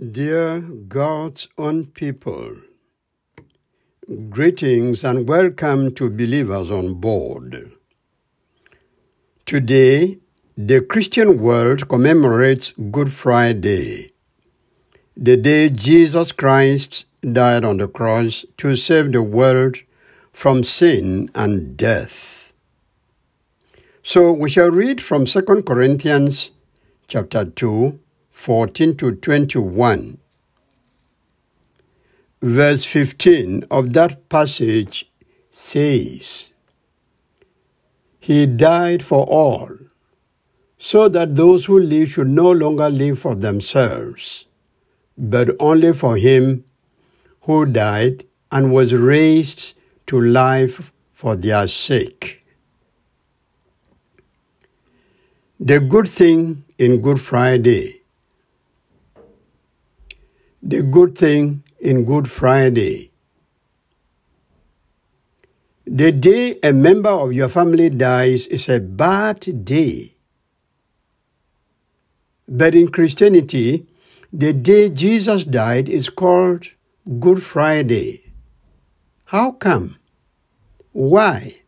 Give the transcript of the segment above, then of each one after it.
Dear God's own people, greetings and welcome to believers on board. Today, the Christian world commemorates Good Friday, the day Jesus Christ died on the cross to save the world from sin and death. So we shall read from 2 Corinthians chapter 2 14 to 21. Verse 15 of that passage says, He died for all, so that those who live should no longer live for themselves, but only for Him who died and was raised to life for their sake. The good thing in Good Friday good thing in Good Friday. The day a member of your family dies is a bad day. But in Christianity, the day Jesus died is called Good Friday. How come? Why?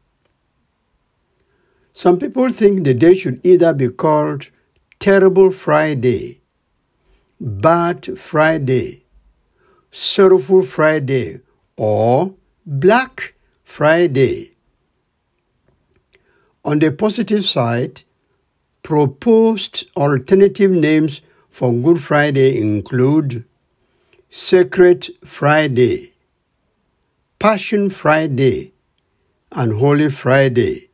Some people think the day should either be called Terrible Friday Bad Friday, Sorrowful Friday, or Black Friday. On the positive side, proposed alternative names for Good Friday include Sacred Friday, Passion Friday, and Holy Friday.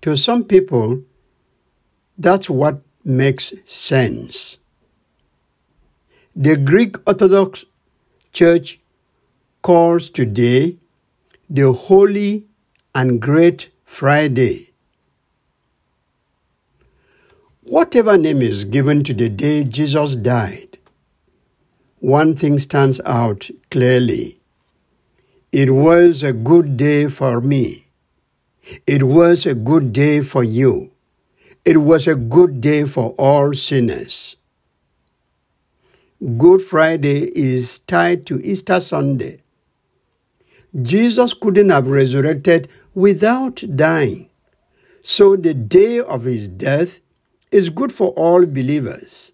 To some people, that's what makes sense. The Greek Orthodox Church calls today the Holy and Great Friday. Whatever name is given to the day Jesus died, one thing stands out clearly. It was a good day for me. It was a good day for you. It was a good day for all sinners. Good Friday is tied to Easter Sunday. Jesus couldn't have resurrected without dying. So the day of his death is good for all believers.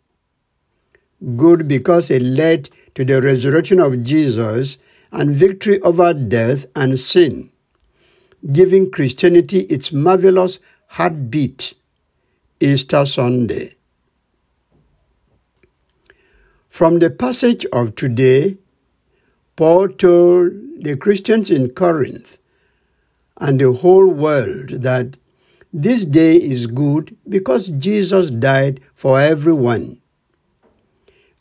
Good because it led to the resurrection of Jesus and victory over death and sin, giving Christianity its marvelous heartbeat, Easter Sunday. From the passage of today, Paul told the Christians in Corinth and the whole world that this day is good because Jesus died for everyone.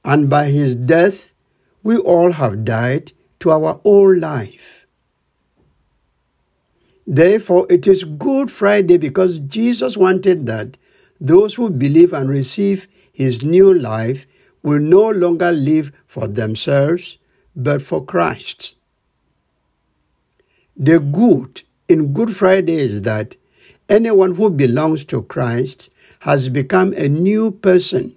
And by his death, we all have died to our old life. Therefore, it is Good Friday because Jesus wanted that those who believe and receive his new life will no longer live for themselves, but for Christ. The good in Good Friday is that anyone who belongs to Christ has become a new person.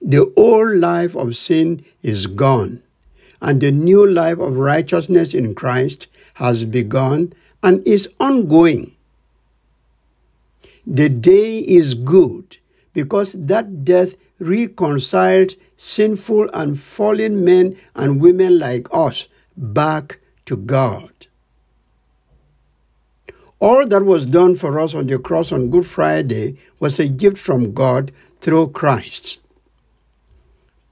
The old life of sin is gone, and the new life of righteousness in Christ has begun and is ongoing. The day is good because that death reconciled sinful and fallen men and women like us back to God. All that was done for us on the cross on Good Friday was a gift from God through Christ.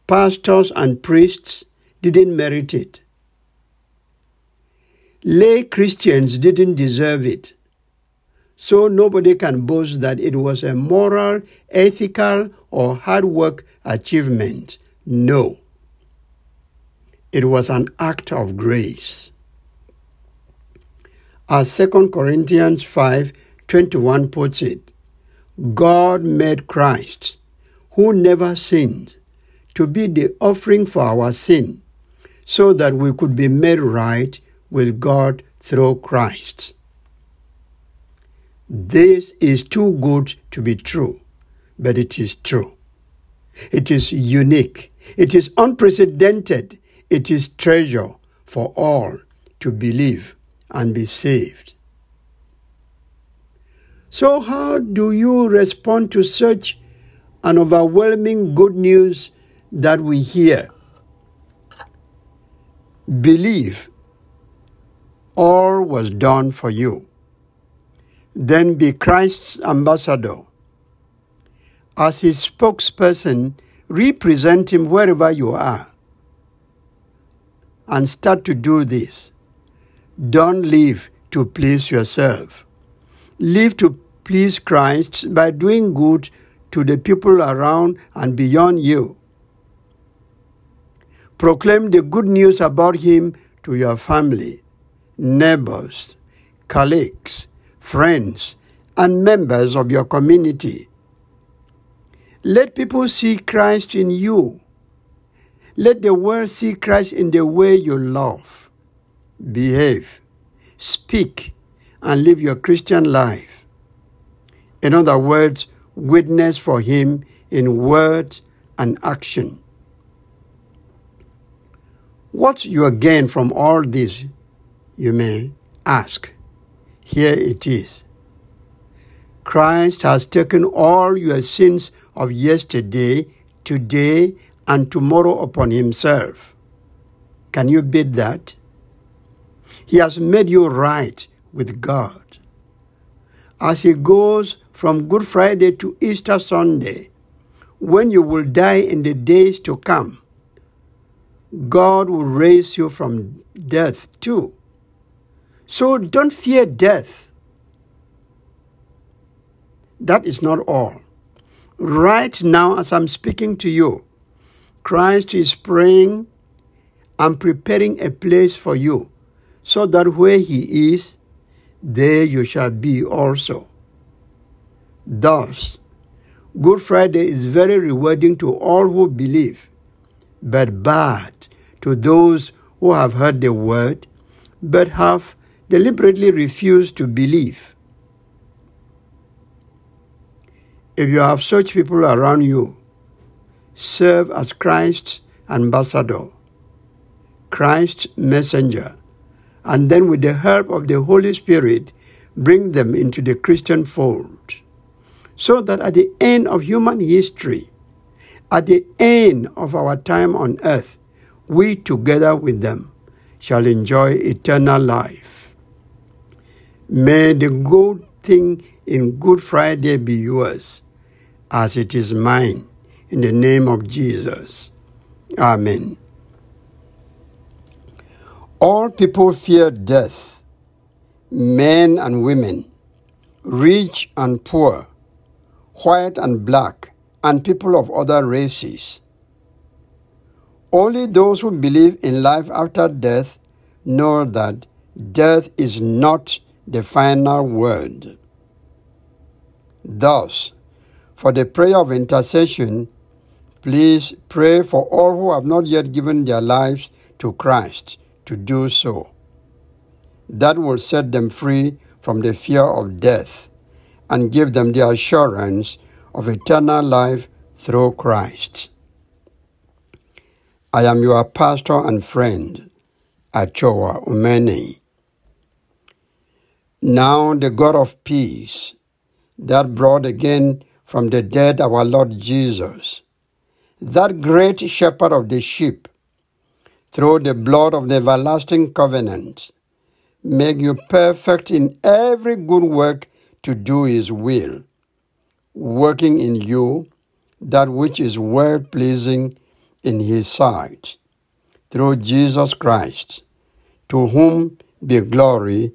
Pastors and priests didn't merit it. Lay Christians didn't deserve it. So nobody can boast that it was a moral, ethical, or hard work achievement. No. It was an act of grace. As 2 Corinthians 5 21 puts it, God made Christ, who never sinned, to be the offering for our sin, so that we could be made right with God through Christ. This is too good to be true, but it is true. It is unique. It is unprecedented. It is treasure for all to believe and be saved. So, how do you respond to such an overwhelming good news that we hear? Believe all was done for you. Then be Christ's ambassador. As his spokesperson, represent him wherever you are. And start to do this. Don't live to please yourself. Live to please Christ by doing good to the people around and beyond you. Proclaim the good news about Him to your family, neighbors, colleagues, friends, and members of your community. Let people see Christ in you. Let the world see Christ in the way you love, behave, speak, and live your Christian life. In other words, witness for Him in word and action. What you gain from all this, you may ask. Here it is. Christ has taken all your sins of yesterday, today, and tomorrow upon himself. Can you beat that? He has made you right with God. As he goes from Good Friday to Easter Sunday, when you will die in the days to come, God will raise you from death too. So don't fear death. That is not all. Right now, as I'm speaking to you, Christ is praying and preparing a place for you, so that where He is, there you shall be also. Thus, Good Friday is very rewarding to all who believe, but bad to those who have heard the word, but have deliberately refuse to believe. If you have such people around you, serve as Christ's ambassador, Christ's messenger, and then with the help of the Holy Spirit, bring them into the Christian fold. So that at the end of human history, at the end of our time on earth, we together with them shall enjoy eternal life. May the good thing in Good Friday be yours, as it is mine, in the name of Jesus. Amen. All people fear death, men and women, rich and poor, white and black, and people of other races. Only those who believe in life after death know that death is not the final word. Thus, for the prayer of intercession, please pray for all who have not yet given their lives to Christ to do so. That will set them free from the fear of death and give them the assurance of eternal life through Christ. I am your pastor and friend, Achoa Umeni. Now the God of peace, that brought again from the dead our Lord Jesus, that great shepherd of the sheep, through the blood of the everlasting covenant, make you perfect in every good work to do his will, working in you that which is well pleasing in his sight, through Jesus Christ, to whom be glory